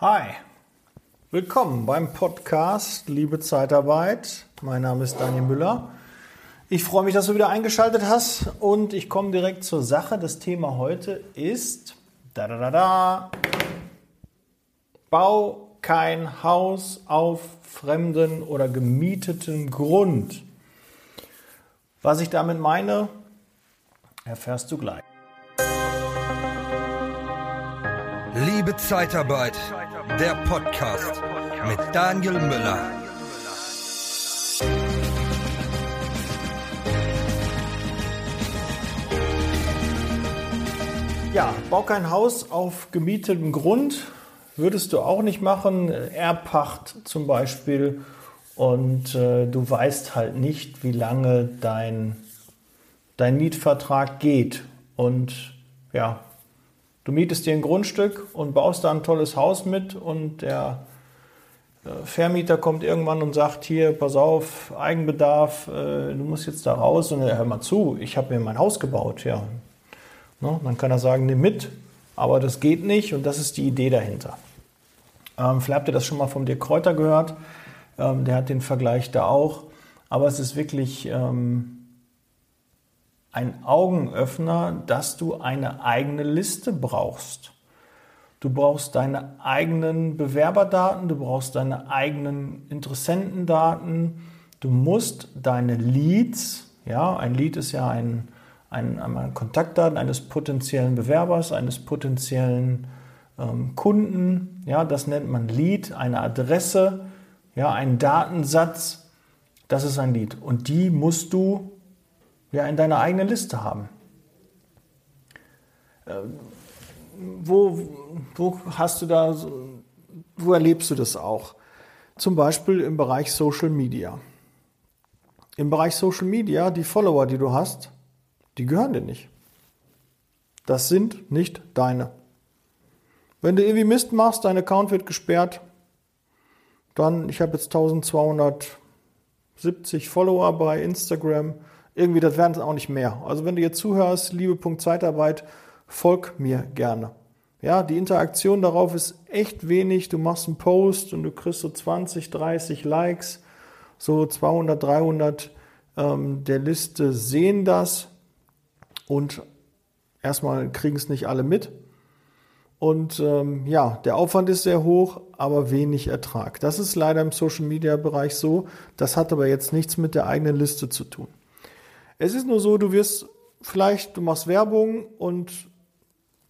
Hi, willkommen beim Podcast Liebe Zeitarbeit. Mein Name ist Daniel Müller. Ich freue mich, dass du wieder eingeschaltet hast und ich komme direkt zur Sache. Das Thema heute ist da da da da. Bau kein Haus auf fremden oder gemieteten Grund. Was ich damit meine, erfährst du gleich. Liebe Zeitarbeit, der Podcast mit Daniel Müller. Ja, bau kein Haus auf gemietetem Grund. Würdest du auch nicht machen. Erbpacht zum Beispiel. Und äh, du weißt halt nicht, wie lange dein, dein Mietvertrag geht. Und ja, du mietest dir ein Grundstück und baust da ein tolles Haus mit und der äh, Vermieter kommt irgendwann und sagt, hier, pass auf, Eigenbedarf, äh, du musst jetzt da raus und hör mal zu, ich habe mir mein Haus gebaut, ja. Ne? Dann kann er sagen, nimm mit, aber das geht nicht und das ist die Idee dahinter. Ähm, vielleicht habt ihr das schon mal von dir Kräuter gehört, ähm, der hat den Vergleich da auch, aber es ist wirklich ähm, ein Augenöffner, dass du eine eigene Liste brauchst. Du brauchst deine eigenen Bewerberdaten, du brauchst deine eigenen Interessentendaten, du musst deine Leads, ja, ein Lead ist ja ein, ein, ein Kontaktdaten eines potenziellen Bewerbers, eines potenziellen ähm, Kunden, ja, das nennt man Lead, eine Adresse, ja, ein Datensatz, das ist ein Lead. Und die musst du ja in deiner eigenen Liste haben. Ähm, wo, wo hast du da, wo erlebst du das auch? Zum Beispiel im Bereich Social Media. Im Bereich Social Media, die Follower, die du hast, die gehören dir nicht. Das sind nicht deine. Wenn du irgendwie Mist machst, dein Account wird gesperrt, dann, ich habe jetzt 1270 Follower bei Instagram, irgendwie, das werden es auch nicht mehr. Also wenn du jetzt zuhörst, liebe Punkt Zeitarbeit, folg mir gerne. Ja, die Interaktion darauf ist echt wenig. Du machst einen Post und du kriegst so 20, 30 Likes, so 200, 300 ähm, der Liste sehen das und erstmal kriegen es nicht alle mit. Und ähm, ja, der Aufwand ist sehr hoch, aber wenig Ertrag. Das ist leider im Social-Media-Bereich so. Das hat aber jetzt nichts mit der eigenen Liste zu tun. Es ist nur so, du wirst vielleicht, du machst Werbung und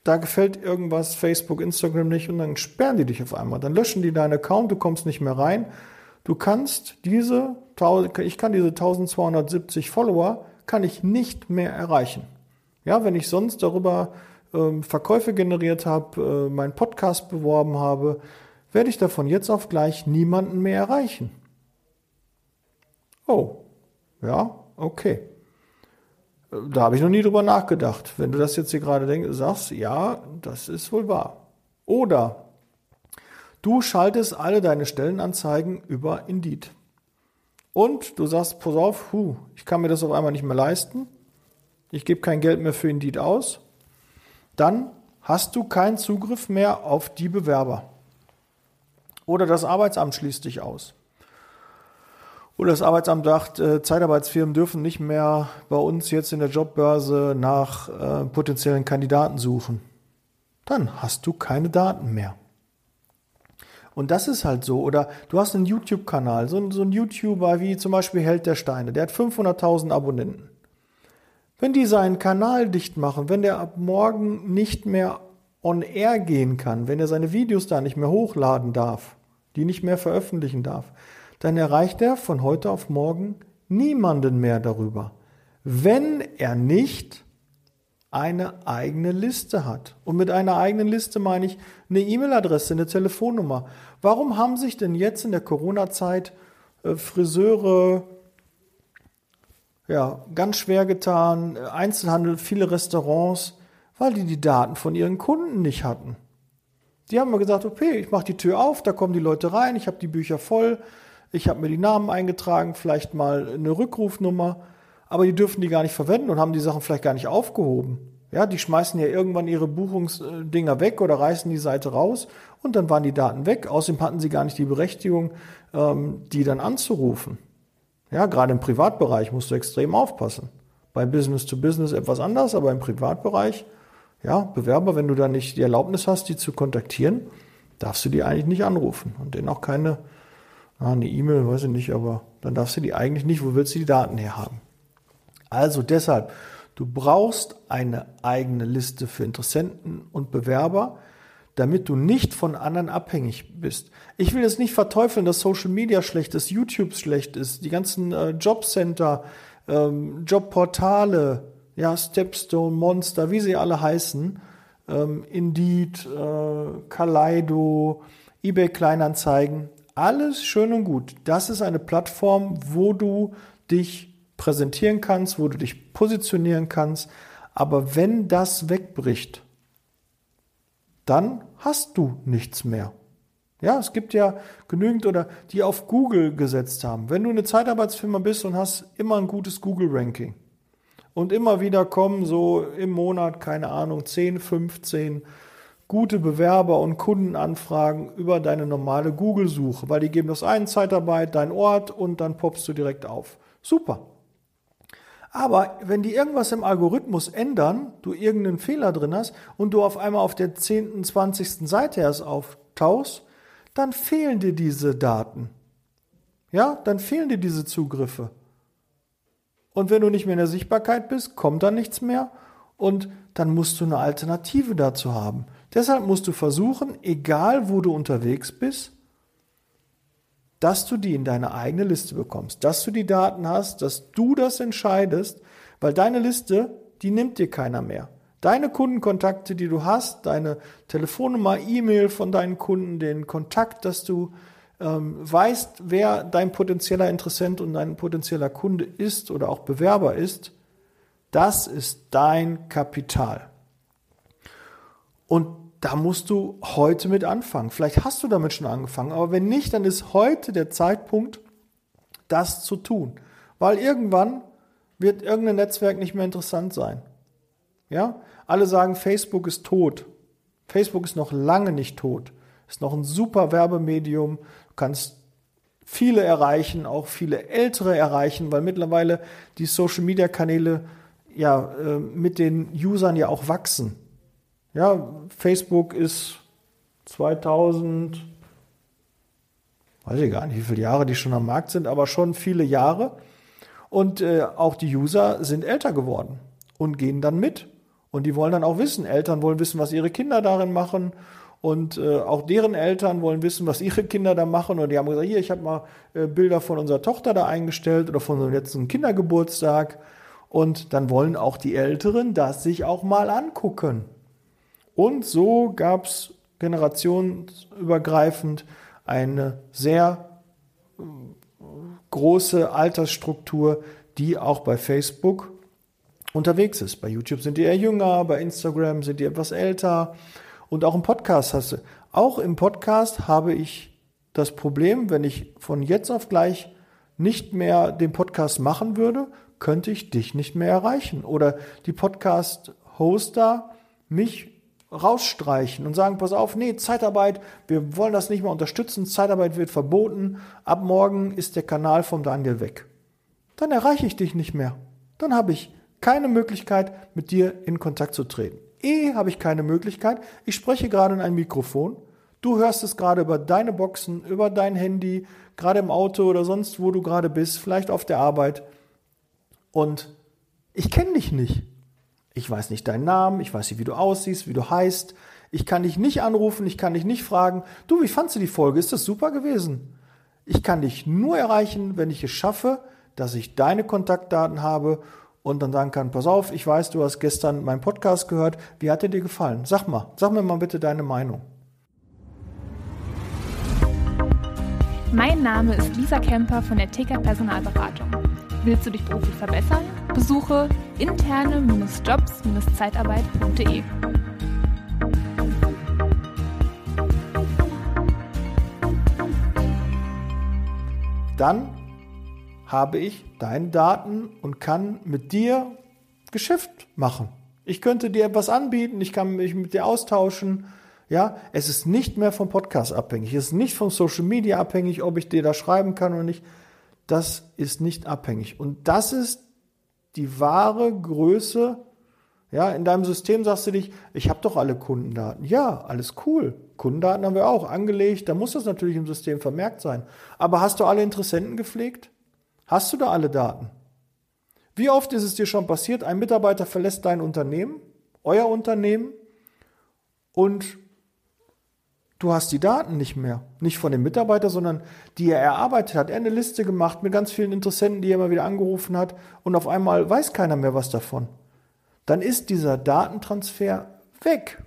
da gefällt irgendwas Facebook, Instagram nicht und dann sperren die dich auf einmal. Dann löschen die deinen Account, du kommst nicht mehr rein. Du kannst diese, ich kann diese 1270 Follower, kann ich nicht mehr erreichen. Ja, wenn ich sonst darüber ähm, Verkäufe generiert habe, äh, meinen Podcast beworben habe, werde ich davon jetzt auf gleich niemanden mehr erreichen. Oh, ja, okay. Da habe ich noch nie drüber nachgedacht. Wenn du das jetzt hier gerade denkst, sagst, ja, das ist wohl wahr. Oder du schaltest alle deine Stellenanzeigen über Indeed. Und du sagst, pass auf, hu, ich kann mir das auf einmal nicht mehr leisten. Ich gebe kein Geld mehr für Indeed aus. Dann hast du keinen Zugriff mehr auf die Bewerber. Oder das Arbeitsamt schließt dich aus. Oder das Arbeitsamt sagt, äh, Zeitarbeitsfirmen dürfen nicht mehr bei uns jetzt in der Jobbörse nach äh, potenziellen Kandidaten suchen. Dann hast du keine Daten mehr. Und das ist halt so. Oder du hast einen YouTube-Kanal, so, so ein YouTuber wie zum Beispiel Held der Steine, der hat 500.000 Abonnenten. Wenn die seinen Kanal dicht machen, wenn der ab morgen nicht mehr on air gehen kann, wenn er seine Videos da nicht mehr hochladen darf, die nicht mehr veröffentlichen darf, dann erreicht er von heute auf morgen niemanden mehr darüber, wenn er nicht eine eigene Liste hat. Und mit einer eigenen Liste meine ich eine E-Mail-Adresse, eine Telefonnummer. Warum haben sich denn jetzt in der Corona-Zeit äh, Friseure ja, ganz schwer getan, Einzelhandel, viele Restaurants, weil die die Daten von ihren Kunden nicht hatten. Die haben mir gesagt, okay, ich mache die Tür auf, da kommen die Leute rein, ich habe die Bücher voll, ich habe mir die Namen eingetragen, vielleicht mal eine Rückrufnummer, aber die dürfen die gar nicht verwenden und haben die Sachen vielleicht gar nicht aufgehoben. Ja, die schmeißen ja irgendwann ihre Buchungsdinger weg oder reißen die Seite raus und dann waren die Daten weg. Außerdem hatten sie gar nicht die Berechtigung, ähm, die dann anzurufen. Ja, gerade im Privatbereich musst du extrem aufpassen. Bei Business to Business etwas anders, aber im Privatbereich, ja, Bewerber, wenn du da nicht die Erlaubnis hast, die zu kontaktieren, darfst du die eigentlich nicht anrufen und denen auch keine, ah, eine E-Mail, weiß ich nicht, aber dann darfst du die eigentlich nicht, wo willst du die Daten herhaben? Also deshalb, du brauchst eine eigene Liste für Interessenten und Bewerber, damit du nicht von anderen abhängig bist. Ich will jetzt nicht verteufeln, dass Social Media schlecht ist, YouTube schlecht ist, die ganzen äh, Jobcenter, ähm, Jobportale, ja, Stepstone, Monster, wie sie alle heißen, ähm, Indeed, äh, Kaleido, eBay Kleinanzeigen, alles schön und gut. Das ist eine Plattform, wo du dich präsentieren kannst, wo du dich positionieren kannst. Aber wenn das wegbricht, dann hast du nichts mehr. Ja, es gibt ja genügend oder die auf Google gesetzt haben. Wenn du eine Zeitarbeitsfirma bist und hast immer ein gutes Google-Ranking und immer wieder kommen so im Monat, keine Ahnung, 10, 15 gute Bewerber und Kundenanfragen über deine normale Google-Suche, weil die geben das einen Zeitarbeit, dein Ort und dann poppst du direkt auf. Super. Aber wenn die irgendwas im Algorithmus ändern, du irgendeinen Fehler drin hast und du auf einmal auf der 10., 20. Seite erst auftauchst, dann fehlen dir diese Daten. Ja, dann fehlen dir diese Zugriffe. Und wenn du nicht mehr in der Sichtbarkeit bist, kommt dann nichts mehr und dann musst du eine Alternative dazu haben. Deshalb musst du versuchen, egal wo du unterwegs bist, dass du die in deine eigene Liste bekommst, dass du die Daten hast, dass du das entscheidest, weil deine Liste, die nimmt dir keiner mehr. Deine Kundenkontakte, die du hast, deine Telefonnummer, E-Mail von deinen Kunden, den Kontakt, dass du ähm, weißt, wer dein potenzieller Interessent und dein potenzieller Kunde ist oder auch Bewerber ist, das ist dein Kapital. Und da musst du heute mit anfangen. Vielleicht hast du damit schon angefangen, aber wenn nicht, dann ist heute der Zeitpunkt, das zu tun. Weil irgendwann wird irgendein Netzwerk nicht mehr interessant sein. Ja? Alle sagen, Facebook ist tot. Facebook ist noch lange nicht tot. Ist noch ein super Werbemedium. Du kannst viele erreichen, auch viele Ältere erreichen, weil mittlerweile die Social Media Kanäle ja äh, mit den Usern ja auch wachsen. Ja, Facebook ist 2000, weiß ich gar nicht, wie viele Jahre die schon am Markt sind, aber schon viele Jahre. Und äh, auch die User sind älter geworden und gehen dann mit. Und die wollen dann auch wissen, Eltern wollen wissen, was ihre Kinder darin machen. Und äh, auch deren Eltern wollen wissen, was ihre Kinder da machen. Und die haben gesagt, hier, ich habe mal äh, Bilder von unserer Tochter da eingestellt oder von unserem letzten Kindergeburtstag. Und dann wollen auch die Älteren das sich auch mal angucken. Und so gab es generationsübergreifend eine sehr äh, große Altersstruktur, die auch bei Facebook unterwegs ist. Bei YouTube sind die eher jünger, bei Instagram sind die etwas älter und auch im Podcast hast du. Auch im Podcast habe ich das Problem, wenn ich von jetzt auf gleich nicht mehr den Podcast machen würde, könnte ich dich nicht mehr erreichen. Oder die Podcast-Hoster mich rausstreichen und sagen, pass auf, nee, Zeitarbeit, wir wollen das nicht mehr unterstützen, Zeitarbeit wird verboten, ab morgen ist der Kanal vom Daniel weg. Dann erreiche ich dich nicht mehr. Dann habe ich keine Möglichkeit, mit dir in Kontakt zu treten. Eh habe ich keine Möglichkeit. Ich spreche gerade in ein Mikrofon. Du hörst es gerade über deine Boxen, über dein Handy, gerade im Auto oder sonst, wo du gerade bist, vielleicht auf der Arbeit. Und ich kenne dich nicht. Ich weiß nicht deinen Namen, ich weiß nicht, wie du aussiehst, wie du heißt. Ich kann dich nicht anrufen, ich kann dich nicht fragen, du, wie fandst du die Folge? Ist das super gewesen? Ich kann dich nur erreichen, wenn ich es schaffe, dass ich deine Kontaktdaten habe und dann sagen kann, pass auf, ich weiß, du hast gestern meinen Podcast gehört, wie hat er dir gefallen? Sag mal, sag mir mal bitte deine Meinung. Mein Name ist Lisa Kemper von der TK Personalberatung. Willst du dich beruflich verbessern? Besuche interne-jobs-zeitarbeit.de. Dann habe ich deine Daten und kann mit dir Geschäft machen. Ich könnte dir etwas anbieten, ich kann mich mit dir austauschen. Ja, es ist nicht mehr vom Podcast abhängig, es ist nicht vom Social Media abhängig, ob ich dir da schreiben kann oder nicht. Das ist nicht abhängig. Und das ist die wahre Größe. Ja, in deinem System sagst du dich, ich habe doch alle Kundendaten. Ja, alles cool. Kundendaten haben wir auch angelegt. Da muss das natürlich im System vermerkt sein. Aber hast du alle Interessenten gepflegt? Hast du da alle Daten? Wie oft ist es dir schon passiert, ein Mitarbeiter verlässt dein Unternehmen, euer Unternehmen, und du hast die Daten nicht mehr. Nicht von dem Mitarbeiter, sondern die er erarbeitet hat. Er eine Liste gemacht mit ganz vielen Interessenten, die er immer wieder angerufen hat, und auf einmal weiß keiner mehr was davon. Dann ist dieser Datentransfer weg.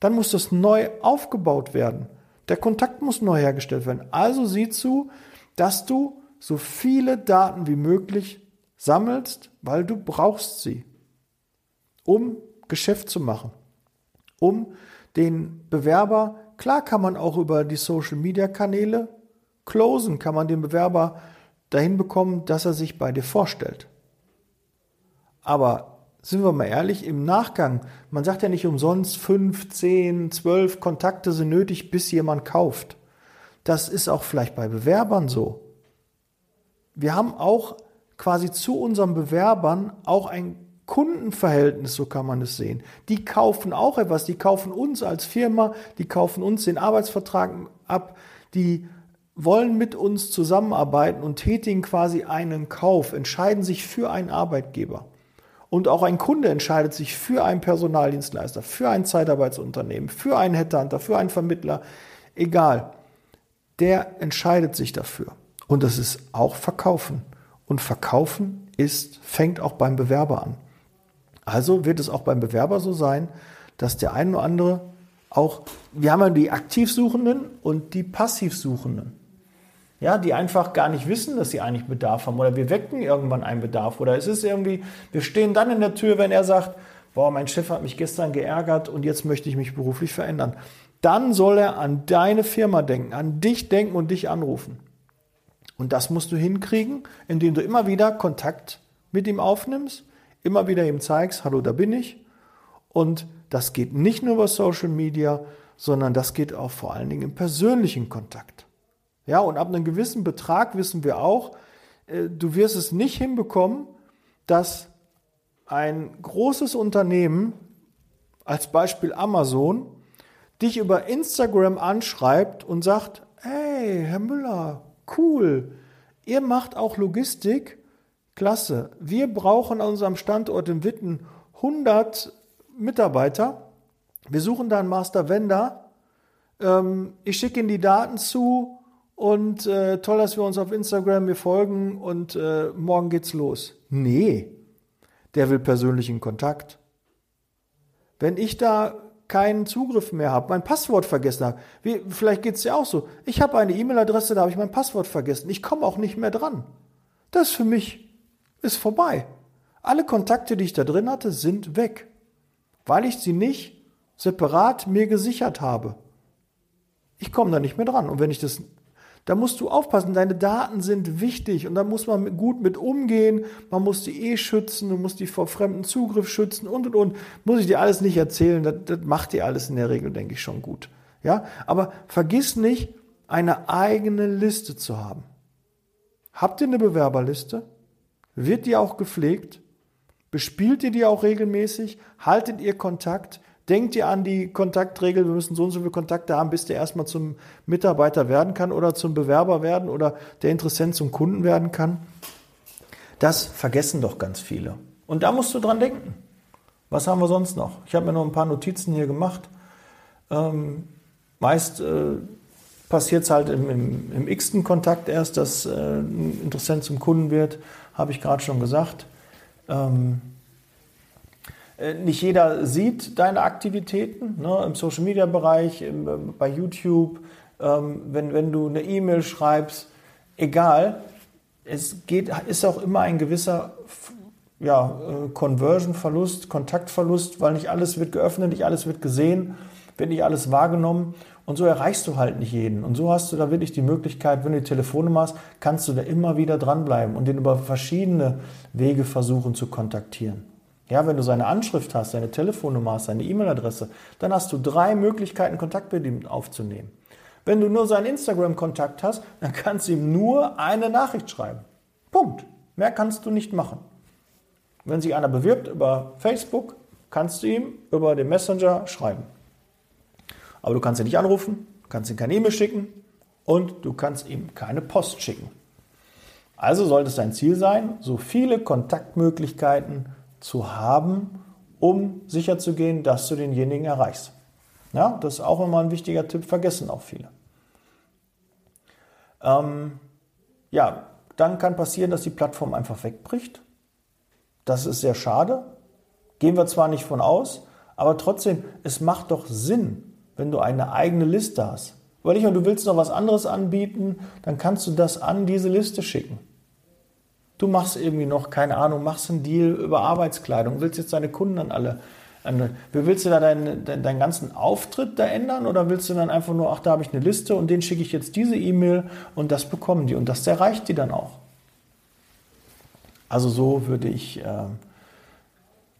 Dann muss das neu aufgebaut werden. Der Kontakt muss neu hergestellt werden. Also sieh zu, dass du so viele Daten wie möglich sammelst, weil du brauchst sie, um Geschäft zu machen, um den Bewerber, klar kann man auch über die Social-Media-Kanäle closen, kann man den Bewerber dahin bekommen, dass er sich bei dir vorstellt. Aber sind wir mal ehrlich, im Nachgang, man sagt ja nicht umsonst, fünf, zehn, zwölf Kontakte sind nötig, bis jemand kauft. Das ist auch vielleicht bei Bewerbern so. Wir haben auch quasi zu unseren Bewerbern auch ein Kundenverhältnis, so kann man es sehen. Die kaufen auch etwas, die kaufen uns als Firma, die kaufen uns den Arbeitsvertrag ab, die wollen mit uns zusammenarbeiten und tätigen quasi einen Kauf, entscheiden sich für einen Arbeitgeber. Und auch ein Kunde entscheidet sich für einen Personaldienstleister, für ein Zeitarbeitsunternehmen, für einen Headhunter, für einen Vermittler, egal. Der entscheidet sich dafür. Und das ist auch Verkaufen. Und Verkaufen ist, fängt auch beim Bewerber an. Also wird es auch beim Bewerber so sein, dass der ein oder andere auch, wir haben ja die Aktivsuchenden und die Passivsuchenden. Ja, die einfach gar nicht wissen, dass sie eigentlich Bedarf haben. Oder wir wecken irgendwann einen Bedarf. Oder es ist irgendwie, wir stehen dann in der Tür, wenn er sagt, boah, mein Chef hat mich gestern geärgert und jetzt möchte ich mich beruflich verändern. Dann soll er an deine Firma denken, an dich denken und dich anrufen. Und das musst du hinkriegen, indem du immer wieder Kontakt mit ihm aufnimmst, immer wieder ihm zeigst, hallo, da bin ich. Und das geht nicht nur über Social Media, sondern das geht auch vor allen Dingen im persönlichen Kontakt. Ja, und ab einem gewissen Betrag wissen wir auch, äh, du wirst es nicht hinbekommen, dass ein großes Unternehmen, als Beispiel Amazon, dich über Instagram anschreibt und sagt, hey, Herr Müller, cool. Ihr macht auch Logistik. Klasse. Wir brauchen an unserem Standort in Witten 100 Mitarbeiter. Wir suchen da einen Master Vendor. Ähm, ich schicke Ihnen die Daten zu und äh, toll, dass wir uns auf Instagram mir folgen und äh, morgen geht's los. Nee, der will persönlichen Kontakt. Wenn ich da keinen Zugriff mehr habe, mein Passwort vergessen habe. Wie, vielleicht geht es dir auch so. Ich habe eine E-Mail-Adresse, da habe ich mein Passwort vergessen. Ich komme auch nicht mehr dran. Das für mich ist vorbei. Alle Kontakte, die ich da drin hatte, sind weg, weil ich sie nicht separat mir gesichert habe. Ich komme da nicht mehr dran. Und wenn ich das da musst du aufpassen, deine Daten sind wichtig und da muss man gut mit umgehen. Man muss die eh schützen, du musst die vor fremden Zugriff schützen und und und. Muss ich dir alles nicht erzählen, das, das macht dir alles in der Regel, denke ich, schon gut. Ja, aber vergiss nicht, eine eigene Liste zu haben. Habt ihr eine Bewerberliste? Wird die auch gepflegt? Bespielt ihr die auch regelmäßig? Haltet ihr Kontakt? Denkt ihr an die Kontaktregel, wir müssen so und so viele Kontakte haben, bis der erstmal zum Mitarbeiter werden kann oder zum Bewerber werden oder der Interessent zum Kunden werden kann? Das vergessen doch ganz viele. Und da musst du dran denken. Was haben wir sonst noch? Ich habe mir noch ein paar Notizen hier gemacht. Ähm, meist äh, passiert es halt im, im, im x-ten Kontakt erst, dass äh, ein Interessent zum Kunden wird, habe ich gerade schon gesagt. Ähm, äh, nicht jeder sieht deine Aktivitäten ne, im Social Media Bereich, im, äh, bei YouTube, ähm, wenn, wenn du eine E-Mail schreibst, egal. Es geht, ist auch immer ein gewisser ja, äh, Conversion-Verlust, Kontaktverlust, weil nicht alles wird geöffnet, nicht alles wird gesehen, wird nicht alles wahrgenommen. Und so erreichst du halt nicht jeden. Und so hast du da wirklich die Möglichkeit, wenn du die Telefonnummer hast, kannst du da immer wieder dranbleiben und den über verschiedene Wege versuchen zu kontaktieren. Ja, wenn du seine Anschrift hast, seine Telefonnummer hast, seine E-Mail-Adresse, dann hast du drei Möglichkeiten, Kontakt mit ihm aufzunehmen. Wenn du nur seinen Instagram-Kontakt hast, dann kannst du ihm nur eine Nachricht schreiben. Punkt. Mehr kannst du nicht machen. Wenn sich einer bewirbt über Facebook, kannst du ihm über den Messenger schreiben. Aber du kannst ihn nicht anrufen, kannst ihm keine E-Mail schicken und du kannst ihm keine Post schicken. Also sollte es dein Ziel sein, so viele Kontaktmöglichkeiten zu haben, um sicherzugehen, dass du denjenigen erreichst. Ja, das ist auch immer ein wichtiger Tipp, vergessen auch viele. Ähm, ja, dann kann passieren, dass die Plattform einfach wegbricht. Das ist sehr schade. Gehen wir zwar nicht von aus, aber trotzdem, es macht doch Sinn, wenn du eine eigene Liste hast. Weil ich und du willst noch was anderes anbieten, dann kannst du das an diese Liste schicken. Du machst irgendwie noch, keine Ahnung, machst einen Deal über Arbeitskleidung, willst jetzt deine Kunden dann alle. Willst du da deinen, deinen ganzen Auftritt da ändern oder willst du dann einfach nur, ach, da habe ich eine Liste und den schicke ich jetzt diese E-Mail und das bekommen die und das erreicht die dann auch. Also so würde ich äh,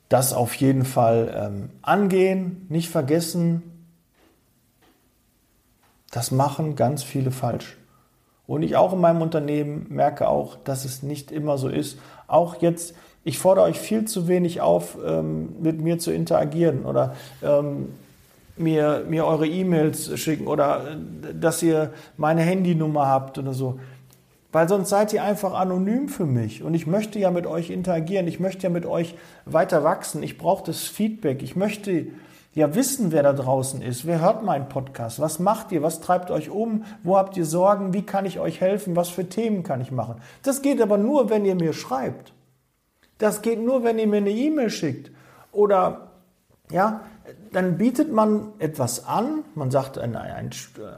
das auf jeden Fall ähm, angehen, nicht vergessen, das machen ganz viele falsch. Und ich auch in meinem Unternehmen merke auch, dass es nicht immer so ist. Auch jetzt, ich fordere euch viel zu wenig auf, ähm, mit mir zu interagieren oder ähm, mir, mir eure E-Mails schicken oder äh, dass ihr meine Handynummer habt oder so. Weil sonst seid ihr einfach anonym für mich. Und ich möchte ja mit euch interagieren. Ich möchte ja mit euch weiter wachsen. Ich brauche das Feedback. Ich möchte ja wissen, wer da draußen ist. Wer hört meinen Podcast? Was macht ihr? Was treibt euch um? Wo habt ihr Sorgen? Wie kann ich euch helfen? Was für Themen kann ich machen? Das geht aber nur, wenn ihr mir schreibt. Das geht nur, wenn ihr mir eine E-Mail schickt. Oder, ja, dann bietet man etwas an. Man sagt ein, ein,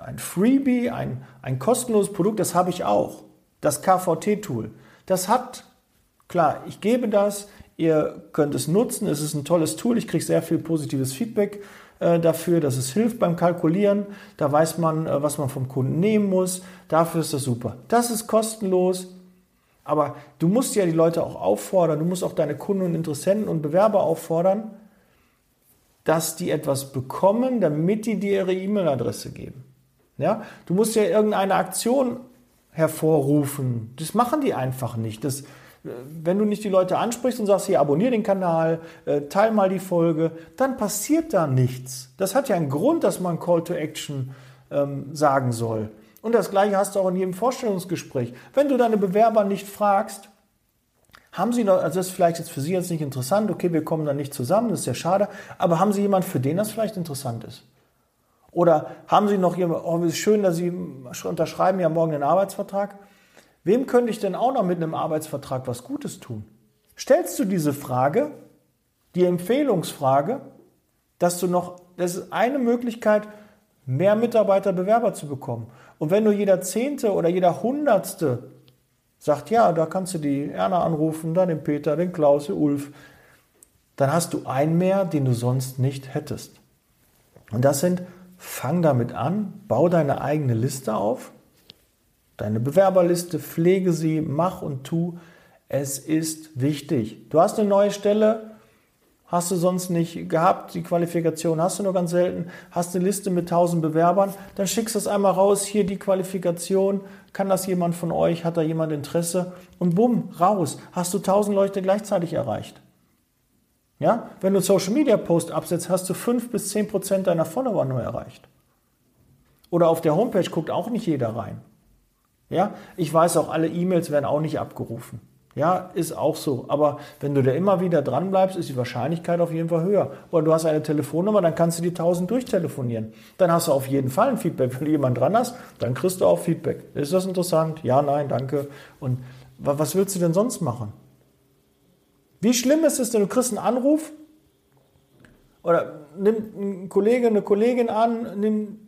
ein Freebie, ein, ein kostenloses Produkt, das habe ich auch. Das KVT-Tool. Das hat, klar, ich gebe das, Ihr könnt es nutzen. Es ist ein tolles Tool. Ich kriege sehr viel positives Feedback äh, dafür, dass es hilft beim Kalkulieren. Da weiß man, äh, was man vom Kunden nehmen muss. Dafür ist das super. Das ist kostenlos. Aber du musst ja die Leute auch auffordern. Du musst auch deine Kunden und Interessenten und Bewerber auffordern, dass die etwas bekommen, damit die dir ihre E-Mail-Adresse geben. Ja? Du musst ja irgendeine Aktion hervorrufen. Das machen die einfach nicht. Das, wenn du nicht die Leute ansprichst und sagst, hier abonniere den Kanal, äh, teil mal die Folge, dann passiert da nichts. Das hat ja einen Grund, dass man Call to Action ähm, sagen soll. Und das gleiche hast du auch in jedem Vorstellungsgespräch. Wenn du deine Bewerber nicht fragst, haben sie noch, also das ist vielleicht jetzt für Sie jetzt nicht interessant, okay, wir kommen dann nicht zusammen, das ist ja schade, aber haben Sie jemanden, für den das vielleicht interessant ist? Oder haben Sie noch jemanden, oh, ist schön, dass Sie unterschreiben ja morgen den Arbeitsvertrag. Wem könnte ich denn auch noch mit einem Arbeitsvertrag was Gutes tun? Stellst du diese Frage, die Empfehlungsfrage, dass du noch, das ist eine Möglichkeit, mehr Mitarbeiter, Bewerber zu bekommen. Und wenn nur jeder Zehnte oder jeder Hundertste sagt, ja, da kannst du die Erna anrufen, dann den Peter, den Klaus, den Ulf, dann hast du einen mehr, den du sonst nicht hättest. Und das sind, fang damit an, bau deine eigene Liste auf Deine Bewerberliste, pflege sie, mach und tu. Es ist wichtig. Du hast eine neue Stelle, hast du sonst nicht gehabt, die Qualifikation hast du nur ganz selten, hast eine Liste mit 1000 Bewerbern, dann schickst du es einmal raus, hier die Qualifikation, kann das jemand von euch, hat da jemand Interesse und bumm, raus, hast du 1000 Leute gleichzeitig erreicht. Ja, wenn du Social Media Post absetzt, hast du 5 bis 10 Prozent deiner Follower nur erreicht. Oder auf der Homepage guckt auch nicht jeder rein. Ja, ich weiß auch, alle E-Mails werden auch nicht abgerufen. Ja, ist auch so. Aber wenn du da immer wieder dran bleibst, ist die Wahrscheinlichkeit auf jeden Fall höher. Oder du hast eine Telefonnummer, dann kannst du die 1000 durchtelefonieren. Dann hast du auf jeden Fall ein Feedback. Wenn du jemanden dran hast, dann kriegst du auch Feedback. Ist das interessant? Ja, nein, danke. Und was willst du denn sonst machen? Wie schlimm ist es denn, du kriegst einen Anruf oder nimmt ein Kollege, eine Kollegin an, nimmt,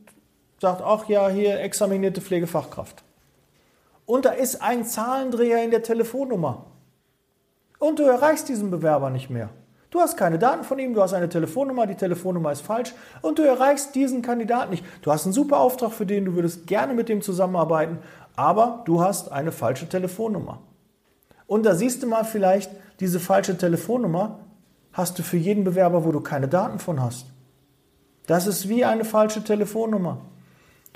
sagt, ach ja, hier examinierte Pflegefachkraft und da ist ein Zahlendreher in der Telefonnummer. Und du erreichst diesen Bewerber nicht mehr. Du hast keine Daten von ihm, du hast eine Telefonnummer, die Telefonnummer ist falsch und du erreichst diesen Kandidaten nicht. Du hast einen super Auftrag für den, du würdest gerne mit dem zusammenarbeiten, aber du hast eine falsche Telefonnummer. Und da siehst du mal vielleicht, diese falsche Telefonnummer hast du für jeden Bewerber, wo du keine Daten von hast. Das ist wie eine falsche Telefonnummer.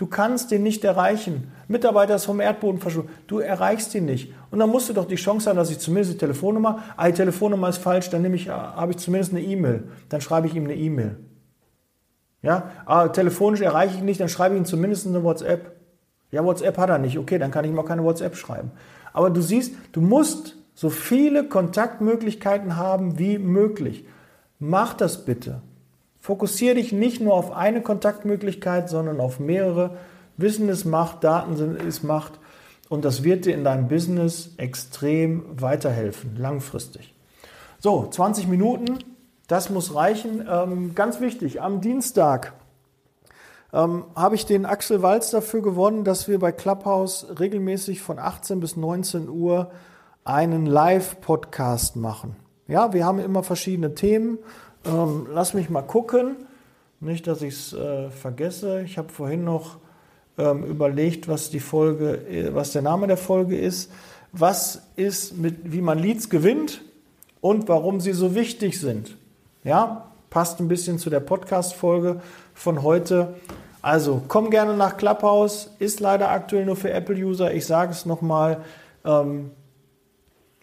Du kannst den nicht erreichen. Mitarbeiter ist vom Erdboden verschwunden. Du erreichst ihn nicht. Und dann musst du doch die Chance haben, dass ich zumindest die Telefonnummer, ah, die Telefonnummer ist falsch, dann nehme ich, habe ich zumindest eine E-Mail. Dann schreibe ich ihm eine E-Mail. Ja, ah, telefonisch erreiche ich ihn nicht, dann schreibe ich ihm zumindest eine WhatsApp. Ja, WhatsApp hat er nicht. Okay, dann kann ich ihm auch keine WhatsApp schreiben. Aber du siehst, du musst so viele Kontaktmöglichkeiten haben wie möglich. Mach das bitte. Fokussiere dich nicht nur auf eine Kontaktmöglichkeit, sondern auf mehrere. Wissen ist Macht, Daten ist Macht. Und das wird dir in deinem Business extrem weiterhelfen, langfristig. So, 20 Minuten, das muss reichen. Ähm, ganz wichtig, am Dienstag ähm, habe ich den Axel Walz dafür gewonnen, dass wir bei Clubhouse regelmäßig von 18 bis 19 Uhr einen Live-Podcast machen. Ja, wir haben immer verschiedene Themen ähm, lass mich mal gucken. Nicht, dass ich es äh, vergesse. Ich habe vorhin noch ähm, überlegt, was die Folge, äh, was der Name der Folge ist. Was ist mit, wie man Leads gewinnt und warum sie so wichtig sind. Ja, passt ein bisschen zu der Podcast-Folge von heute. Also komm gerne nach Clubhouse, ist leider aktuell nur für Apple-User. Ich sage es nochmal. Ähm,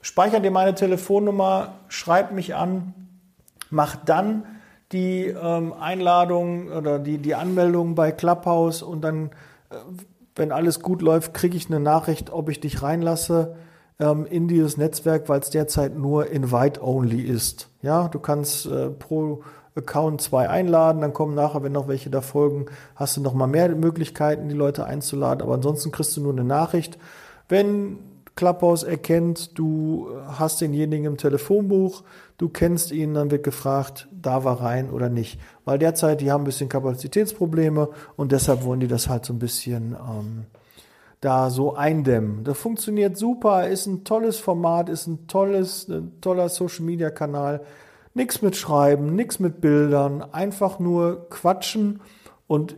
speicher dir meine Telefonnummer, schreib mich an, Mach dann die ähm, Einladung oder die, die Anmeldung bei Clubhouse und dann, äh, wenn alles gut läuft, kriege ich eine Nachricht, ob ich dich reinlasse ähm, in dieses Netzwerk, weil es derzeit nur Invite-Only ist. Ja, du kannst äh, pro Account zwei einladen, dann kommen nachher, wenn noch welche da folgen, hast du noch mal mehr Möglichkeiten, die Leute einzuladen, aber ansonsten kriegst du nur eine Nachricht. Wenn Clubhouse erkennt, du hast denjenigen im Telefonbuch, du kennst ihn, dann wird gefragt, da war rein oder nicht. Weil derzeit, die haben ein bisschen Kapazitätsprobleme und deshalb wollen die das halt so ein bisschen ähm, da so eindämmen. Das funktioniert super, ist ein tolles Format, ist ein tolles, ein toller Social Media Kanal. Nichts mit Schreiben, nichts mit Bildern, einfach nur quatschen und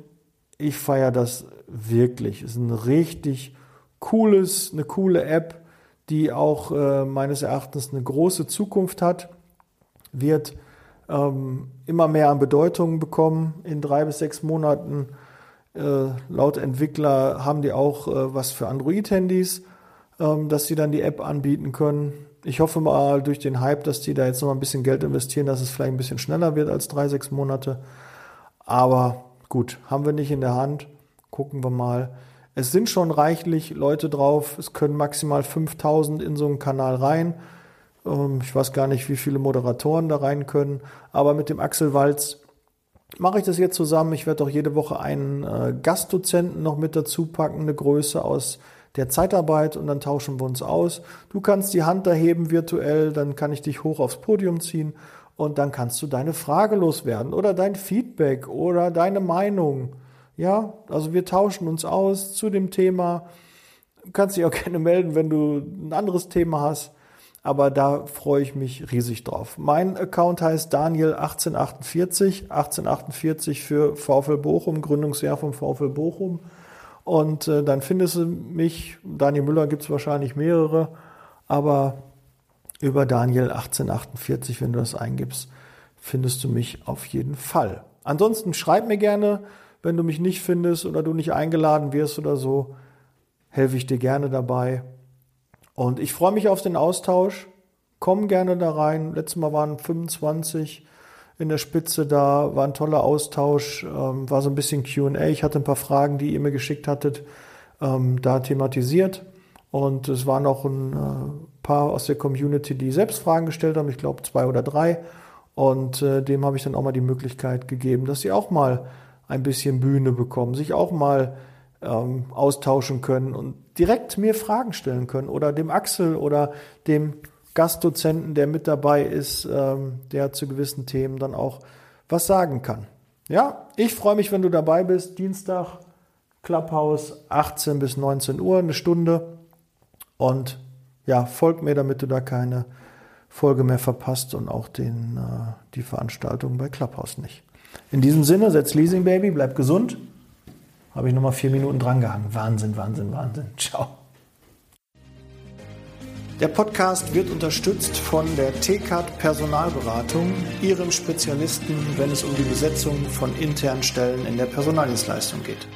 ich feiere das wirklich. Ist ein richtig cooles, eine coole App, die auch äh, meines Erachtens eine große Zukunft hat, wird ähm, immer mehr an Bedeutung bekommen. In drei bis sechs Monaten, äh, laut Entwickler, haben die auch äh, was für Android-Handys, ähm, dass sie dann die App anbieten können. Ich hoffe mal durch den Hype, dass die da jetzt noch ein bisschen Geld investieren, dass es vielleicht ein bisschen schneller wird als drei, sechs Monate. Aber gut, haben wir nicht in der Hand. Gucken wir mal. Es sind schon reichlich Leute drauf. Es können maximal 5000 in so einen Kanal rein. Ähm, ich weiß gar nicht, wie viele Moderatoren da rein können. Aber mit dem Axel Walz mache ich das jetzt zusammen. Ich werde auch jede Woche einen äh, Gastdozenten noch mit dazu packen, eine Größe aus der Zeitarbeit und dann tauschen wir uns aus. Du kannst die Hand da heben virtuell, dann kann ich dich hoch aufs Podium ziehen und dann kannst du deine Frage loswerden oder dein Feedback oder deine Meinung. Ja, also wir tauschen uns aus zu dem Thema. Du kannst dich auch gerne melden, wenn du ein anderes Thema hast. Aber da freue ich mich riesig drauf. Mein Account heißt Daniel1848, 1848 für VfL Bochum, Gründungsjahr vom VfL Bochum. Und äh, dann findest du mich, Daniel Müller gibt es wahrscheinlich mehrere, aber über Daniel 1848, wenn du das eingibst, findest du mich auf jeden Fall. Ansonsten schreib mir gerne, wenn du mich nicht findest oder du nicht eingeladen wirst oder so, helfe ich dir gerne dabei. Und ich freue mich auf den Austausch. Komm gerne da rein. Letztes Mal waren 25 in der Spitze da, war ein toller Austausch, ähm, war so ein bisschen QA. Ich hatte ein paar Fragen, die ihr mir geschickt hattet, ähm, da thematisiert. Und es waren auch ein äh, paar aus der Community, die selbst Fragen gestellt haben, ich glaube zwei oder drei. Und äh, dem habe ich dann auch mal die Möglichkeit gegeben, dass sie auch mal ein bisschen Bühne bekommen, sich auch mal ähm, austauschen können und direkt mir Fragen stellen können oder dem Axel oder dem Gastdozenten, der mit dabei ist, ähm, der zu gewissen Themen dann auch was sagen kann. Ja, ich freue mich, wenn du dabei bist. Dienstag, Clubhouse, 18 bis 19 Uhr, eine Stunde. Und ja, folg mir, damit du da keine Folge mehr verpasst und auch den, äh, die Veranstaltung bei Clubhouse nicht. In diesem Sinne, setz Leasing Baby, bleib gesund. Habe ich nochmal vier Minuten drangehangen. Wahnsinn, Wahnsinn, Wahnsinn. Ciao. Der Podcast wird unterstützt von der TCAT Personalberatung, ihrem Spezialisten, wenn es um die Besetzung von internen Stellen in der Personaldienstleistung geht.